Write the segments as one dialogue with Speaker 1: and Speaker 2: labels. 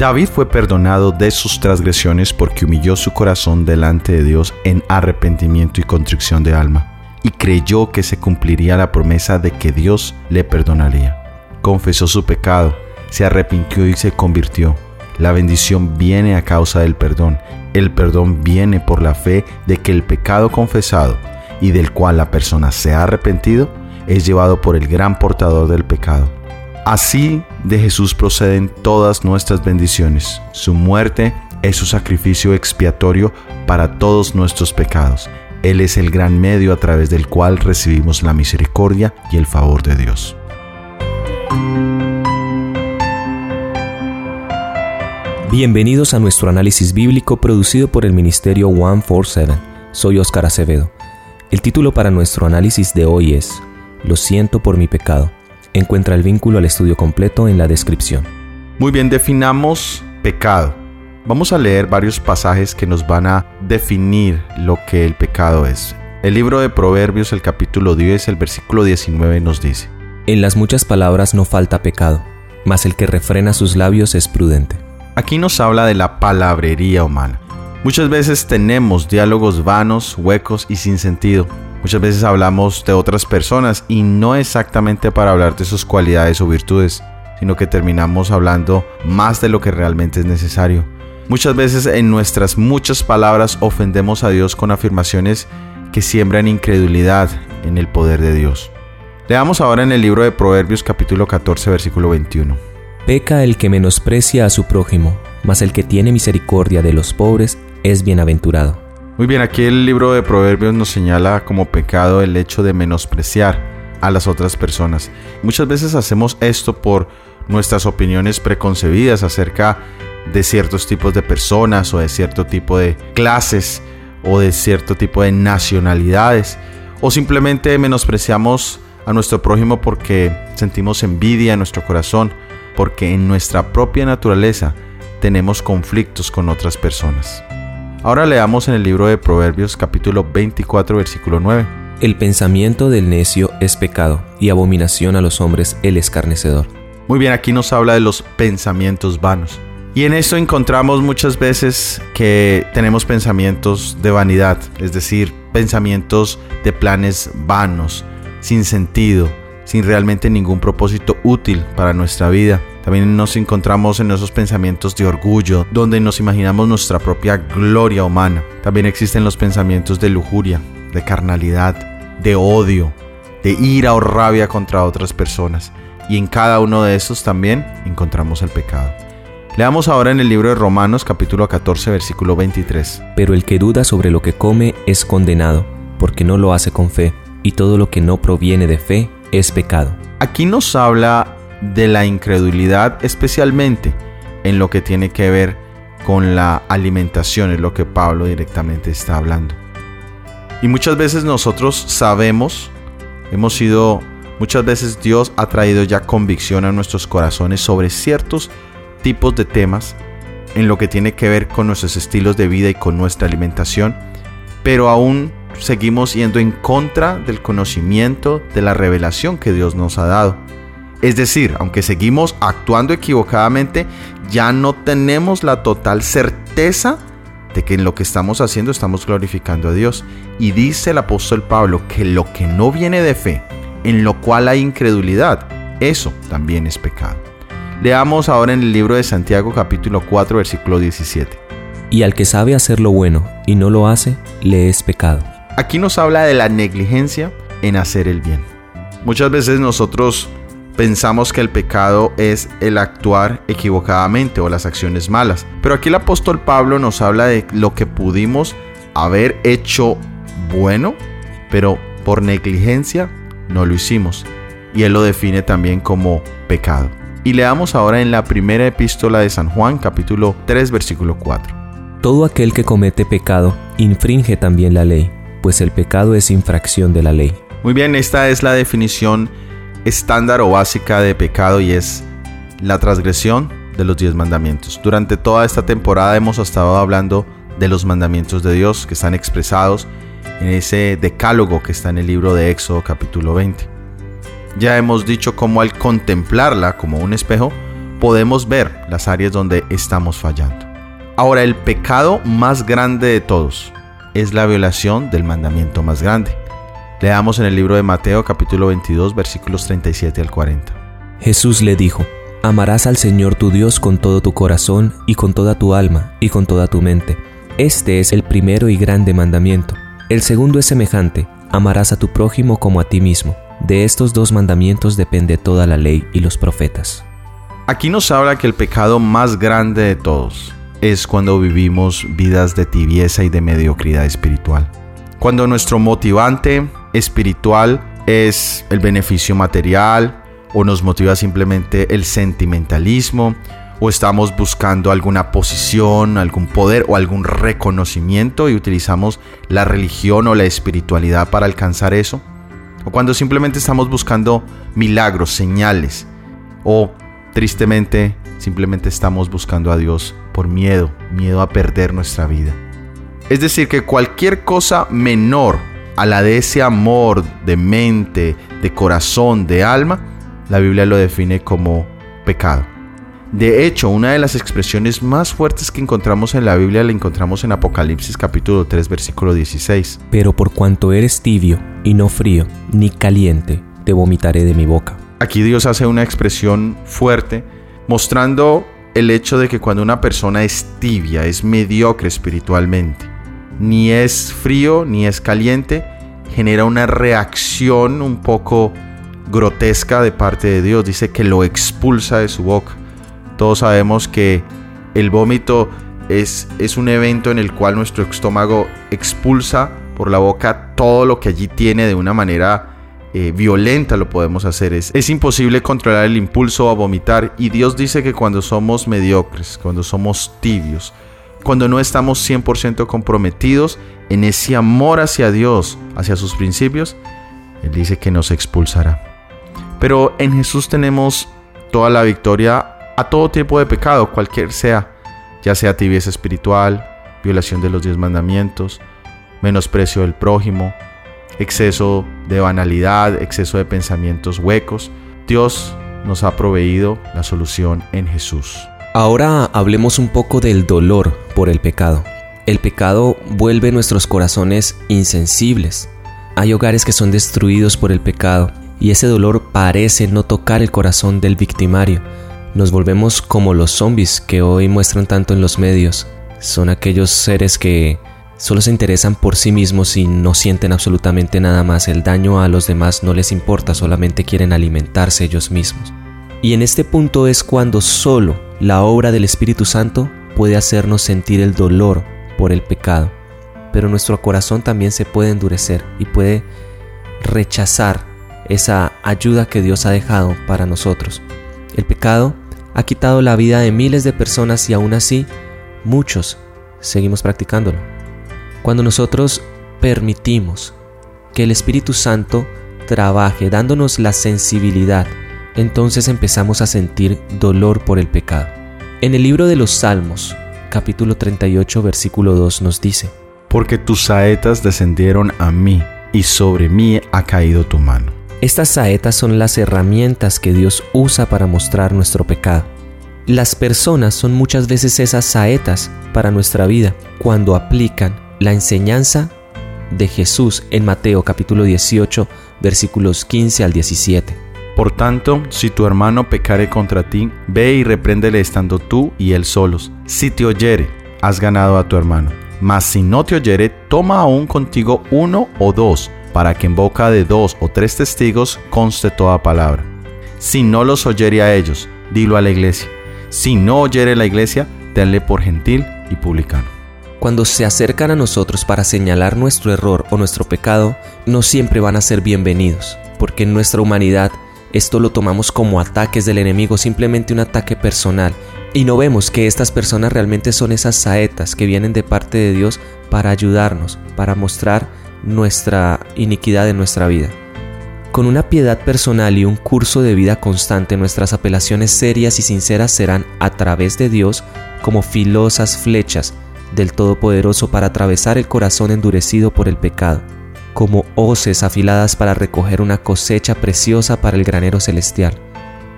Speaker 1: David fue perdonado de sus transgresiones porque humilló su corazón delante de Dios en arrepentimiento y contrición de alma, y creyó que se cumpliría la promesa de que Dios le perdonaría. Confesó su pecado, se arrepintió y se convirtió. La bendición viene a causa del perdón. El perdón viene por la fe de que el pecado confesado y del cual la persona se ha arrepentido es llevado por el gran portador del pecado. Así de Jesús proceden todas nuestras bendiciones. Su muerte es su sacrificio expiatorio para todos nuestros pecados. Él es el gran medio a través del cual recibimos la misericordia y el favor de Dios.
Speaker 2: Bienvenidos a nuestro análisis bíblico producido por el Ministerio 147. Soy Óscar Acevedo. El título para nuestro análisis de hoy es Lo siento por mi pecado. Encuentra el vínculo al estudio completo en la descripción.
Speaker 1: Muy bien, definamos pecado. Vamos a leer varios pasajes que nos van a definir lo que el pecado es. El libro de Proverbios, el capítulo 10, el versículo 19 nos dice,
Speaker 2: En las muchas palabras no falta pecado, mas el que refrena sus labios es prudente.
Speaker 1: Aquí nos habla de la palabrería humana. Muchas veces tenemos diálogos vanos, huecos y sin sentido. Muchas veces hablamos de otras personas y no exactamente para hablar de sus cualidades o virtudes, sino que terminamos hablando más de lo que realmente es necesario. Muchas veces en nuestras muchas palabras ofendemos a Dios con afirmaciones que siembran incredulidad en el poder de Dios. Leamos ahora en el libro de Proverbios capítulo 14 versículo 21.
Speaker 2: Peca el que menosprecia a su prójimo, mas el que tiene misericordia de los pobres es bienaventurado.
Speaker 1: Muy bien, aquí el libro de Proverbios nos señala como pecado el hecho de menospreciar a las otras personas. Muchas veces hacemos esto por nuestras opiniones preconcebidas acerca de ciertos tipos de personas o de cierto tipo de clases o de cierto tipo de nacionalidades o simplemente menospreciamos a nuestro prójimo porque sentimos envidia en nuestro corazón, porque en nuestra propia naturaleza tenemos conflictos con otras personas. Ahora leamos en el libro de Proverbios capítulo 24 versículo 9.
Speaker 2: El pensamiento del necio es pecado y abominación a los hombres el escarnecedor.
Speaker 1: Muy bien, aquí nos habla de los pensamientos vanos. Y en esto encontramos muchas veces que tenemos pensamientos de vanidad, es decir, pensamientos de planes vanos, sin sentido, sin realmente ningún propósito útil para nuestra vida. También nos encontramos en esos pensamientos de orgullo, donde nos imaginamos nuestra propia gloria humana. También existen los pensamientos de lujuria, de carnalidad, de odio, de ira o rabia contra otras personas. Y en cada uno de estos también encontramos el pecado. Leamos ahora en el libro de Romanos capítulo 14 versículo 23.
Speaker 2: Pero el que duda sobre lo que come es condenado, porque no lo hace con fe, y todo lo que no proviene de fe es pecado.
Speaker 1: Aquí nos habla de la incredulidad, especialmente en lo que tiene que ver con la alimentación, es lo que Pablo directamente está hablando. Y muchas veces nosotros sabemos, hemos sido, muchas veces Dios ha traído ya convicción a nuestros corazones sobre ciertos tipos de temas en lo que tiene que ver con nuestros estilos de vida y con nuestra alimentación, pero aún seguimos yendo en contra del conocimiento, de la revelación que Dios nos ha dado. Es decir, aunque seguimos actuando equivocadamente, ya no tenemos la total certeza de que en lo que estamos haciendo estamos glorificando a Dios. Y dice el apóstol Pablo que lo que no viene de fe, en lo cual hay incredulidad, eso también es pecado. Leamos ahora en el libro de Santiago capítulo 4 versículo 17.
Speaker 2: Y al que sabe hacer lo bueno y no lo hace, le es pecado.
Speaker 1: Aquí nos habla de la negligencia en hacer el bien. Muchas veces nosotros pensamos que el pecado es el actuar equivocadamente o las acciones malas. Pero aquí el apóstol Pablo nos habla de lo que pudimos haber hecho bueno, pero por negligencia no lo hicimos. Y él lo define también como pecado. Y leamos ahora en la primera epístola de San Juan, capítulo 3, versículo 4.
Speaker 2: Todo aquel que comete pecado infringe también la ley, pues el pecado es infracción de la ley.
Speaker 1: Muy bien, esta es la definición estándar o básica de pecado y es la transgresión de los diez mandamientos. Durante toda esta temporada hemos estado hablando de los mandamientos de Dios que están expresados en ese decálogo que está en el libro de Éxodo capítulo 20. Ya hemos dicho cómo al contemplarla como un espejo podemos ver las áreas donde estamos fallando. Ahora, el pecado más grande de todos es la violación del mandamiento más grande. Leamos en el libro de Mateo capítulo 22 versículos 37 al 40.
Speaker 2: Jesús le dijo, Amarás al Señor tu Dios con todo tu corazón y con toda tu alma y con toda tu mente. Este es el primero y grande mandamiento. El segundo es semejante, amarás a tu prójimo como a ti mismo. De estos dos mandamientos depende toda la ley y los profetas.
Speaker 1: Aquí nos habla que el pecado más grande de todos es cuando vivimos vidas de tibieza y de mediocridad espiritual. Cuando nuestro motivante espiritual es el beneficio material, o nos motiva simplemente el sentimentalismo o estamos buscando alguna posición, algún poder o algún reconocimiento y utilizamos la religión o la espiritualidad para alcanzar eso. O cuando simplemente estamos buscando milagros, señales. O tristemente simplemente estamos buscando a Dios por miedo, miedo a perder nuestra vida. Es decir, que cualquier cosa menor a la de ese amor de mente, de corazón, de alma, la Biblia lo define como pecado. De hecho, una de las expresiones más fuertes que encontramos en la Biblia la encontramos en Apocalipsis capítulo 3 versículo 16.
Speaker 2: Pero por cuanto eres tibio y no frío ni caliente, te vomitaré de mi boca.
Speaker 1: Aquí Dios hace una expresión fuerte mostrando el hecho de que cuando una persona es tibia, es mediocre espiritualmente, ni es frío ni es caliente, genera una reacción un poco grotesca de parte de Dios. Dice que lo expulsa de su boca. Todos sabemos que el vómito es, es un evento en el cual nuestro estómago expulsa por la boca todo lo que allí tiene de una manera eh, violenta lo podemos hacer. Es, es imposible controlar el impulso a vomitar y Dios dice que cuando somos mediocres, cuando somos tibios, cuando no estamos 100% comprometidos en ese amor hacia Dios, hacia sus principios, Él dice que nos expulsará. Pero en Jesús tenemos toda la victoria a todo tipo de pecado, cualquier sea, ya sea tibieza espiritual, violación de los diez mandamientos, menosprecio del prójimo, exceso de banalidad, exceso de pensamientos huecos. Dios nos ha proveído la solución en Jesús.
Speaker 2: Ahora hablemos un poco del dolor por el pecado. El pecado vuelve nuestros corazones insensibles. Hay hogares que son destruidos por el pecado y ese dolor parece no tocar el corazón del victimario. Nos volvemos como los zombies que hoy muestran tanto en los medios. Son aquellos seres que solo se interesan por sí mismos y no sienten absolutamente nada más. El daño a los demás no les importa, solamente quieren alimentarse ellos mismos. Y en este punto es cuando solo la obra del Espíritu Santo puede hacernos sentir el dolor por el pecado. Pero nuestro corazón también se puede endurecer y puede rechazar esa ayuda que Dios ha dejado para nosotros. El pecado ha quitado la vida de miles de personas y aún así muchos seguimos practicándolo. Cuando nosotros permitimos que el Espíritu Santo trabaje dándonos la sensibilidad, entonces empezamos a sentir dolor por el pecado. En el libro de los Salmos, capítulo 38, versículo 2 nos dice,
Speaker 1: Porque tus saetas descendieron a mí, y sobre mí ha caído tu mano.
Speaker 2: Estas saetas son las herramientas que Dios usa para mostrar nuestro pecado. Las personas son muchas veces esas saetas para nuestra vida cuando aplican la enseñanza de Jesús en Mateo capítulo 18 versículos 15 al 17.
Speaker 1: Por tanto, si tu hermano pecare contra ti, ve y repréndele estando tú y él solos. Si te oyere, has ganado a tu hermano. Mas si no te oyere, toma aún contigo uno o dos para que en boca de dos o tres testigos conste toda palabra. Si no los oyere a ellos, dilo a la iglesia. Si no oyere la iglesia, tenle por gentil y publicano.
Speaker 2: Cuando se acercan a nosotros para señalar nuestro error o nuestro pecado, no siempre van a ser bienvenidos, porque en nuestra humanidad esto lo tomamos como ataques del enemigo, simplemente un ataque personal, y no vemos que estas personas realmente son esas saetas que vienen de parte de Dios para ayudarnos, para mostrar nuestra iniquidad en nuestra vida. Con una piedad personal y un curso de vida constante, nuestras apelaciones serias y sinceras serán a través de Dios como filosas flechas del Todopoderoso para atravesar el corazón endurecido por el pecado, como hoces afiladas para recoger una cosecha preciosa para el granero celestial.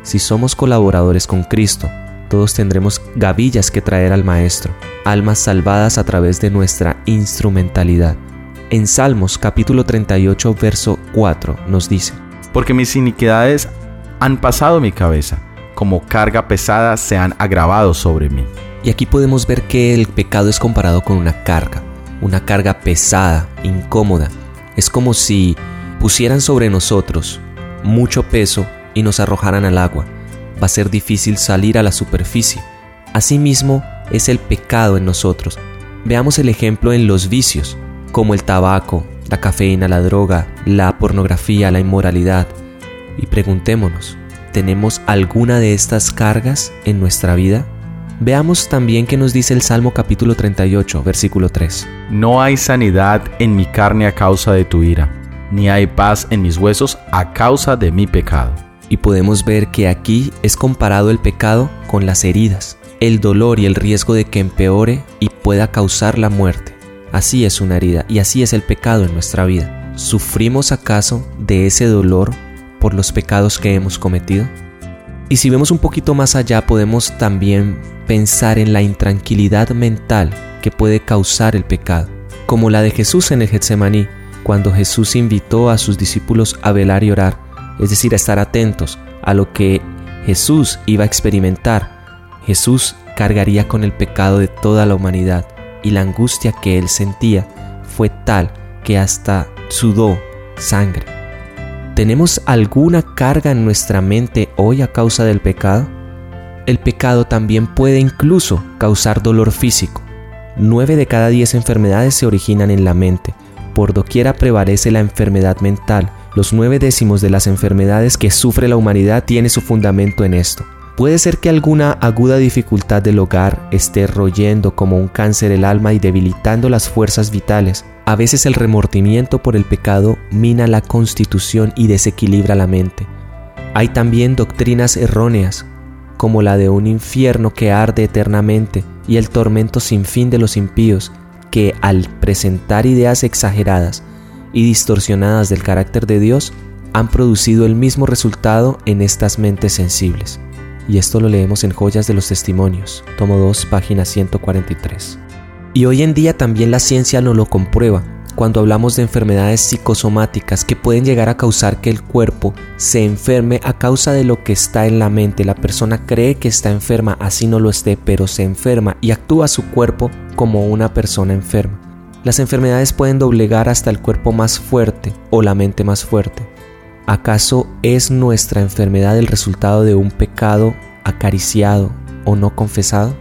Speaker 2: Si somos colaboradores con Cristo, todos tendremos gavillas que traer al Maestro, almas salvadas a través de nuestra instrumentalidad. En Salmos capítulo 38, verso 4 nos dice,
Speaker 1: Porque mis iniquidades han pasado mi cabeza, como carga pesada se han agravado sobre mí.
Speaker 2: Y aquí podemos ver que el pecado es comparado con una carga, una carga pesada, incómoda. Es como si pusieran sobre nosotros mucho peso y nos arrojaran al agua. Va a ser difícil salir a la superficie. Asimismo es el pecado en nosotros. Veamos el ejemplo en los vicios, como el tabaco, la cafeína, la droga, la pornografía, la inmoralidad. Y preguntémonos, ¿tenemos alguna de estas cargas en nuestra vida? Veamos también qué nos dice el Salmo capítulo 38, versículo 3.
Speaker 1: No hay sanidad en mi carne a causa de tu ira, ni hay paz en mis huesos a causa de mi pecado.
Speaker 2: Y podemos ver que aquí es comparado el pecado con las heridas, el dolor y el riesgo de que empeore y pueda causar la muerte. Así es una herida y así es el pecado en nuestra vida. ¿Sufrimos acaso de ese dolor por los pecados que hemos cometido? Y si vemos un poquito más allá, podemos también pensar en la intranquilidad mental que puede causar el pecado, como la de Jesús en el Getsemaní, cuando Jesús invitó a sus discípulos a velar y orar, es decir, a estar atentos a lo que Jesús iba a experimentar. Jesús cargaría con el pecado de toda la humanidad y la angustia que él sentía fue tal que hasta sudó sangre. ¿Tenemos alguna carga en nuestra mente hoy a causa del pecado? El pecado también puede incluso causar dolor físico. Nueve de cada diez enfermedades se originan en la mente. Por doquiera prevalece la enfermedad mental. Los nueve décimos de las enfermedades que sufre la humanidad tiene su fundamento en esto. Puede ser que alguna aguda dificultad del hogar esté royendo como un cáncer el alma y debilitando las fuerzas vitales. A veces el remordimiento por el pecado mina la constitución y desequilibra la mente. Hay también doctrinas erróneas, como la de un infierno que arde eternamente y el tormento sin fin de los impíos, que al presentar ideas exageradas y distorsionadas del carácter de Dios, han producido el mismo resultado en estas mentes sensibles y esto lo leemos en Joyas de los Testimonios, tomo 2, página 143. Y hoy en día también la ciencia nos lo comprueba cuando hablamos de enfermedades psicosomáticas que pueden llegar a causar que el cuerpo se enferme a causa de lo que está en la mente. La persona cree que está enferma, así no lo esté, pero se enferma y actúa su cuerpo como una persona enferma. Las enfermedades pueden doblegar hasta el cuerpo más fuerte o la mente más fuerte. ¿Acaso es nuestra enfermedad el resultado de un pecado acariciado o no confesado?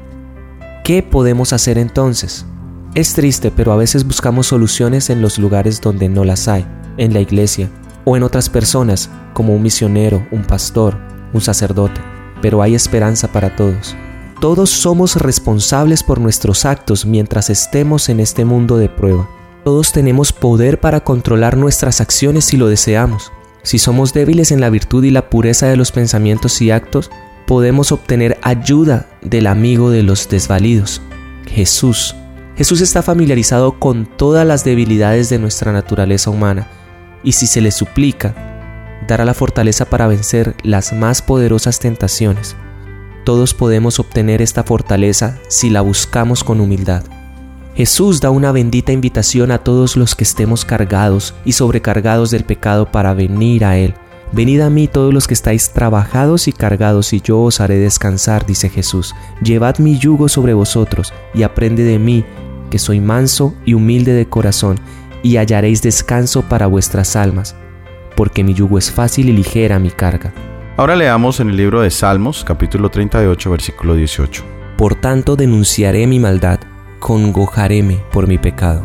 Speaker 2: ¿Qué podemos hacer entonces? Es triste, pero a veces buscamos soluciones en los lugares donde no las hay, en la iglesia o en otras personas, como un misionero, un pastor, un sacerdote, pero hay esperanza para todos. Todos somos responsables por nuestros actos mientras estemos en este mundo de prueba. Todos tenemos poder para controlar nuestras acciones si lo deseamos. Si somos débiles en la virtud y la pureza de los pensamientos y actos, podemos obtener ayuda del amigo de los desvalidos, Jesús. Jesús está familiarizado con todas las debilidades de nuestra naturaleza humana y si se le suplica, dará la fortaleza para vencer las más poderosas tentaciones. Todos podemos obtener esta fortaleza si la buscamos con humildad. Jesús da una bendita invitación a todos los que estemos cargados y sobrecargados del pecado para venir a Él. Venid a mí todos los que estáis trabajados y cargados y yo os haré descansar, dice Jesús. Llevad mi yugo sobre vosotros y aprende de mí, que soy manso y humilde de corazón, y hallaréis descanso para vuestras almas, porque mi yugo es fácil y ligera mi carga.
Speaker 1: Ahora leamos en el libro de Salmos, capítulo 38, versículo 18.
Speaker 2: Por tanto denunciaré mi maldad congojaréme por mi pecado.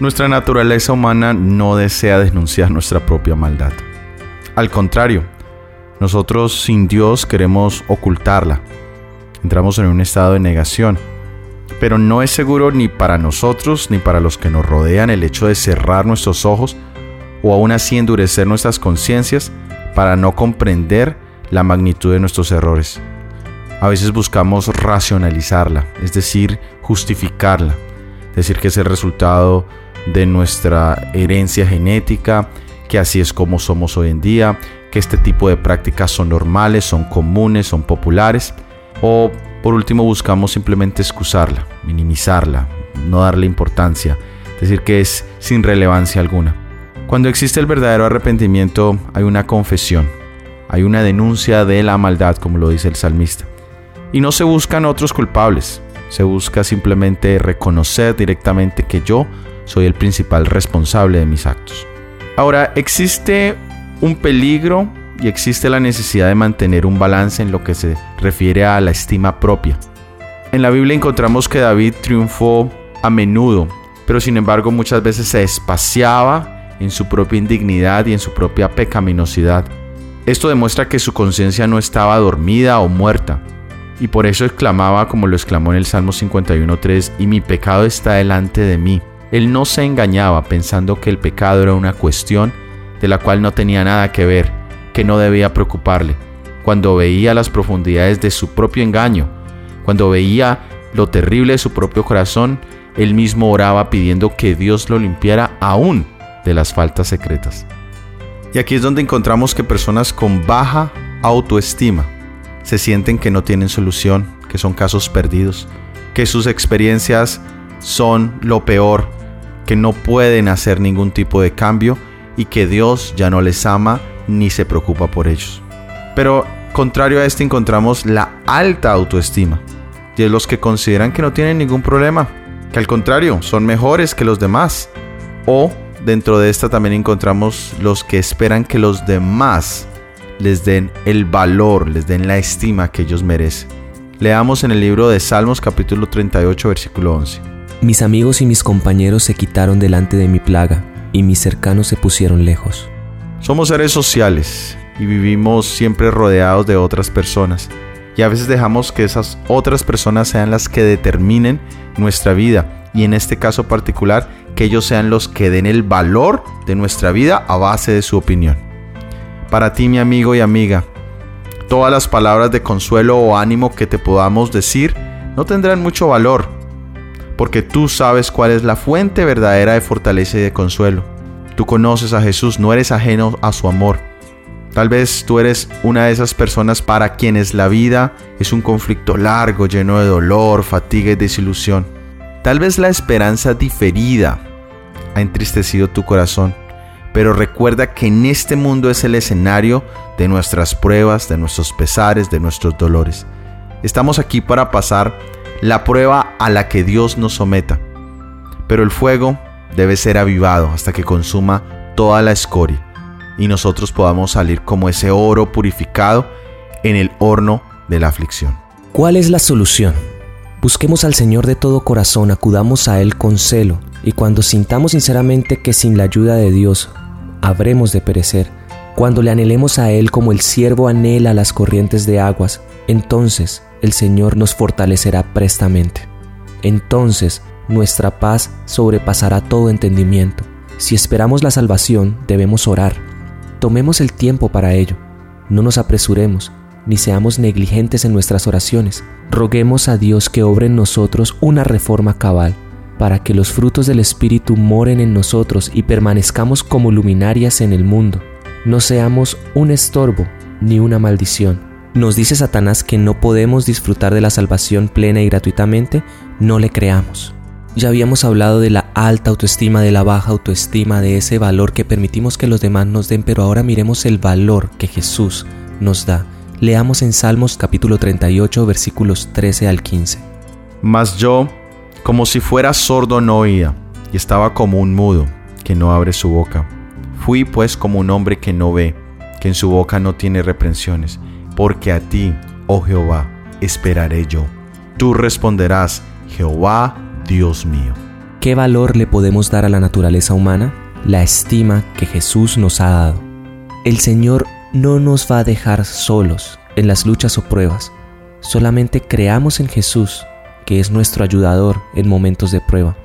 Speaker 1: Nuestra naturaleza humana no desea denunciar nuestra propia maldad. Al contrario, nosotros sin Dios queremos ocultarla. Entramos en un estado de negación. Pero no es seguro ni para nosotros ni para los que nos rodean el hecho de cerrar nuestros ojos o aún así endurecer nuestras conciencias para no comprender la magnitud de nuestros errores. A veces buscamos racionalizarla, es decir, justificarla, decir que es el resultado de nuestra herencia genética, que así es como somos hoy en día, que este tipo de prácticas son normales, son comunes, son populares, o por último buscamos simplemente excusarla, minimizarla, no darle importancia, decir que es sin relevancia alguna. Cuando existe el verdadero arrepentimiento hay una confesión, hay una denuncia de la maldad, como lo dice el salmista. Y no se buscan otros culpables, se busca simplemente reconocer directamente que yo soy el principal responsable de mis actos. Ahora, existe un peligro y existe la necesidad de mantener un balance en lo que se refiere a la estima propia. En la Biblia encontramos que David triunfó a menudo, pero sin embargo muchas veces se espaciaba en su propia indignidad y en su propia pecaminosidad. Esto demuestra que su conciencia no estaba dormida o muerta, y por eso exclamaba como lo exclamó en el Salmo 51.3, y mi pecado está delante de mí. Él no se engañaba pensando que el pecado era una cuestión de la cual no tenía nada que ver, que no debía preocuparle. Cuando veía las profundidades de su propio engaño, cuando veía lo terrible de su propio corazón, él mismo oraba pidiendo que Dios lo limpiara aún de las faltas secretas. Y aquí es donde encontramos que personas con baja autoestima se sienten que no tienen solución, que son casos perdidos, que sus experiencias son lo peor, que no pueden hacer ningún tipo de cambio y que Dios ya no les ama ni se preocupa por ellos. Pero contrario a esto encontramos la alta autoestima, y es los que consideran que no tienen ningún problema, que al contrario son mejores que los demás. O dentro de esta también encontramos los que esperan que los demás les den el valor, les den la estima que ellos merecen. Leamos en el libro de Salmos capítulo 38 versículo 11.
Speaker 2: Mis amigos y mis compañeros se quitaron delante de mi plaga, y mis cercanos se pusieron lejos.
Speaker 1: Somos seres sociales y vivimos siempre rodeados de otras personas. Y a veces dejamos que esas otras personas sean las que determinen nuestra vida. Y en este caso particular, que ellos sean los que den el valor de nuestra vida a base de su opinión. Para ti, mi amigo y amiga, todas las palabras de consuelo o ánimo que te podamos decir no tendrán mucho valor, porque tú sabes cuál es la fuente verdadera de fortaleza y de consuelo. Tú conoces a Jesús, no eres ajeno a su amor. Tal vez tú eres una de esas personas para quienes la vida es un conflicto largo, lleno de dolor, fatiga y desilusión. Tal vez la esperanza diferida ha entristecido tu corazón, pero recuerda que en este mundo es el escenario de nuestras pruebas, de nuestros pesares, de nuestros dolores. Estamos aquí para pasar la prueba a la que Dios nos someta, pero el fuego debe ser avivado hasta que consuma toda la escoria y nosotros podamos salir como ese oro purificado en el horno de la aflicción.
Speaker 2: ¿Cuál es la solución? Busquemos al Señor de todo corazón, acudamos a Él con celo, y cuando sintamos sinceramente que sin la ayuda de Dios habremos de perecer, cuando le anhelemos a Él como el siervo anhela las corrientes de aguas, entonces el Señor nos fortalecerá prestamente. Entonces nuestra paz sobrepasará todo entendimiento. Si esperamos la salvación, debemos orar. Tomemos el tiempo para ello. No nos apresuremos, ni seamos negligentes en nuestras oraciones. Roguemos a Dios que obre en nosotros una reforma cabal, para que los frutos del Espíritu moren en nosotros y permanezcamos como luminarias en el mundo. No seamos un estorbo ni una maldición. Nos dice Satanás que no podemos disfrutar de la salvación plena y gratuitamente, no le creamos. Ya habíamos hablado de la alta autoestima, de la baja autoestima, de ese valor que permitimos que los demás nos den, pero ahora miremos el valor que Jesús nos da. Leamos en Salmos capítulo 38 versículos 13 al 15.
Speaker 1: Mas yo, como si fuera sordo, no oía, y estaba como un mudo, que no abre su boca. Fui pues como un hombre que no ve, que en su boca no tiene reprensiones, porque a ti, oh Jehová, esperaré yo. Tú responderás, Jehová, Dios mío.
Speaker 2: ¿Qué valor le podemos dar a la naturaleza humana? La estima que Jesús nos ha dado. El Señor no nos va a dejar solos en las luchas o pruebas. Solamente creamos en Jesús, que es nuestro ayudador en momentos de prueba.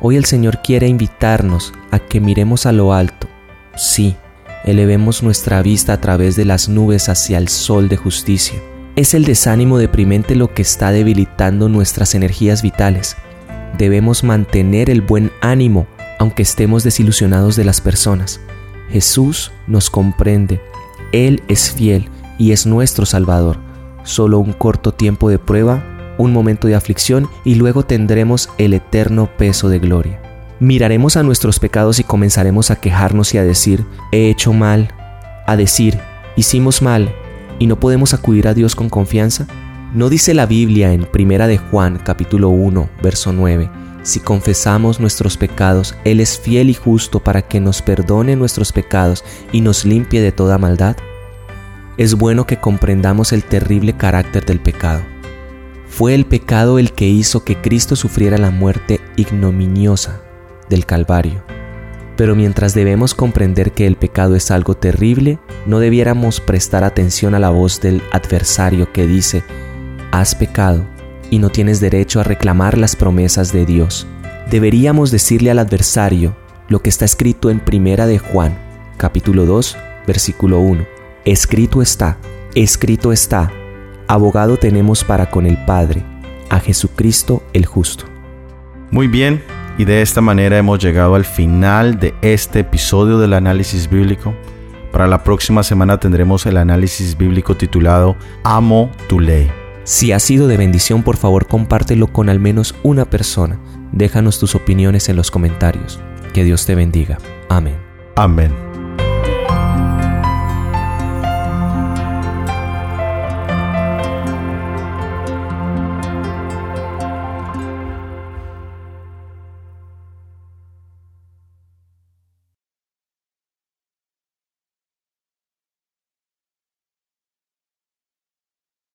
Speaker 2: Hoy el Señor quiere invitarnos a que miremos a lo alto. Sí, elevemos nuestra vista a través de las nubes hacia el sol de justicia. Es el desánimo deprimente lo que está debilitando nuestras energías vitales debemos mantener el buen ánimo aunque estemos desilusionados de las personas. Jesús nos comprende, Él es fiel y es nuestro Salvador. Solo un corto tiempo de prueba, un momento de aflicción y luego tendremos el eterno peso de gloria. Miraremos a nuestros pecados y comenzaremos a quejarnos y a decir, he hecho mal, a decir, hicimos mal y no podemos acudir a Dios con confianza. ¿No dice la Biblia en Primera de Juan capítulo 1, verso 9? Si confesamos nuestros pecados, Él es fiel y justo para que nos perdone nuestros pecados y nos limpie de toda maldad. Es bueno que comprendamos el terrible carácter del pecado. Fue el pecado el que hizo que Cristo sufriera la muerte ignominiosa del Calvario. Pero mientras debemos comprender que el pecado es algo terrible, no debiéramos prestar atención a la voz del adversario que dice, has pecado y no tienes derecho a reclamar las promesas de Dios. Deberíamos decirle al adversario lo que está escrito en Primera de Juan, capítulo 2, versículo 1. Escrito está, escrito está, abogado tenemos para con el Padre, a Jesucristo el justo.
Speaker 1: Muy bien, y de esta manera hemos llegado al final de este episodio del análisis bíblico. Para la próxima semana tendremos el análisis bíblico titulado Amo tu ley.
Speaker 2: Si ha sido de bendición, por favor compártelo con al menos una persona. Déjanos tus opiniones en los comentarios. Que Dios te bendiga. Amén.
Speaker 1: Amén.